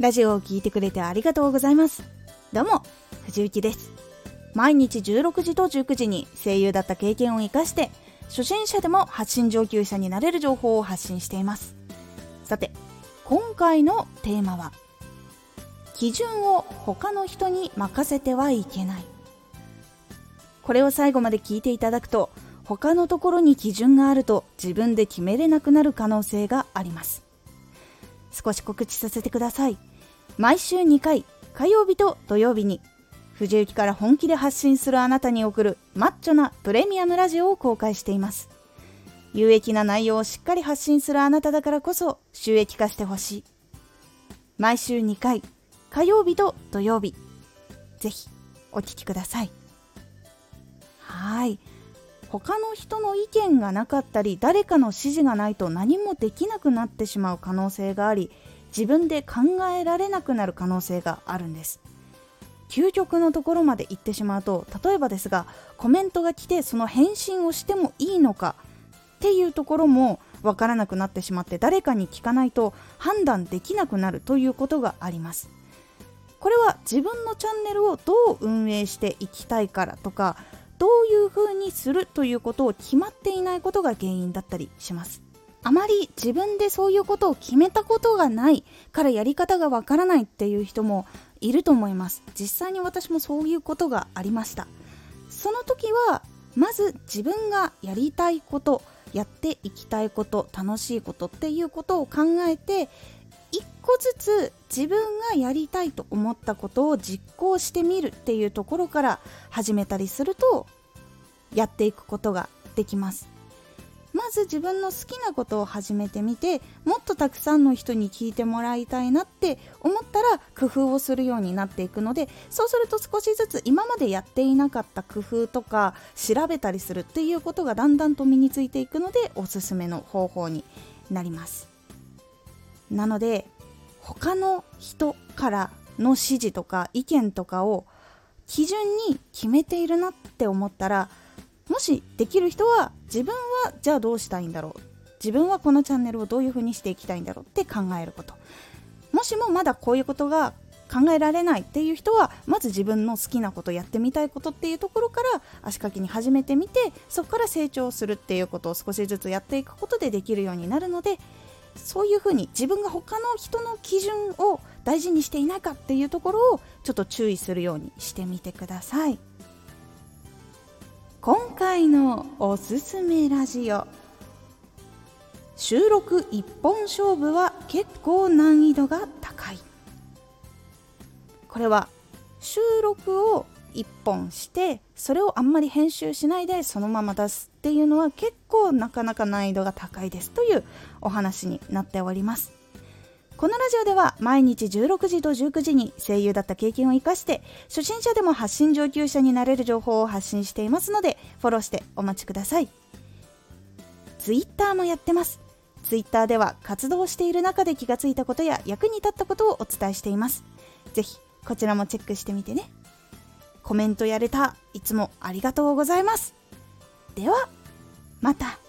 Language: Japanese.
ラジオを聴いてくれてありがとうございます。どうも藤幸です。毎日16時と19時に声優だった経験を生かして初心者でも発信上級者になれる情報を発信しています。さて今回のテーマは基準を他の人に任せてはいけない。これを最後まで聞いていただくと他のところに基準があると自分で決めれなくなる可能性があります。少し告知させてください。毎週2回火曜日と土曜日に藤雪から本気で発信するあなたに送るマッチョなプレミアムラジオを公開しています。有益な内容をしっかり発信するあなただからこそ収益化してほしい。毎週2回火曜日と土曜日。ぜひお聴きください。はい。他の人の意見がなかったり誰かの指示がないと何もできなくなってしまう可能性があり自分で考えられなくなる可能性があるんです。究極のところまで行ってしまうと例えばですがコメントが来てその返信をしてもいいのかっていうところもわからなくなってしまって誰かに聞かないと判断できなくなるということがあります。これは自分のチャンネルをどう運営していきたいからとかどういう風にするということを決まっていないことが原因だったりします。あまり自分でそういうことを決めたことがないからやり方がわからないっていう人もいると思います。実際に私もそういうことがありました。その時はまず自分がやりたいことやっていきたいこと楽しいことっていうことを考えて一個ずつ自分がやりたいと思ったことを実行してみるっていうところから始めたりするとやっていくことができます。ず自分の好きなことを始めてみてもっとたくさんの人に聞いてもらいたいなって思ったら工夫をするようになっていくのでそうすると少しずつ今までやっていなかった工夫とか調べたりするっていうことがだんだんと身についていくのでおすすめの方法になります。なので他の人からの指示とか意見とかを基準に決めているなって思ったらもしできる人は自分はじゃあどうしたいんだろう？自分はこのチャンネルをどういうふうにしていきたいんだろうって考えることもしもまだこういうことが考えられないっていう人はまず自分の好きなことやってみたいことっていうところから足掛けに始めてみてそこから成長するっていうことを少しずつやっていくことでできるようになるのでそういうふうに自分が他の人の基準を大事にしていないかっていうところをちょっと注意するようにしてみてください。今回のおすすめラジオ。収録一本勝負は結構難易度が高い。これは収録を1本してそれをあんまり編集しないでそのまま出すっていうのは結構なかなか難易度が高いですというお話になっております。このラジオでは毎日16時と19時に声優だった経験を生かして初心者でも発信上級者になれる情報を発信していますのでフォローしてお待ちください。Twitter もやってます。Twitter では活動している中で気がついたことや役に立ったことをお伝えしています。ぜひこちらもチェックしてみてね。コメントやれた。いつもありがとうございます。ではまた。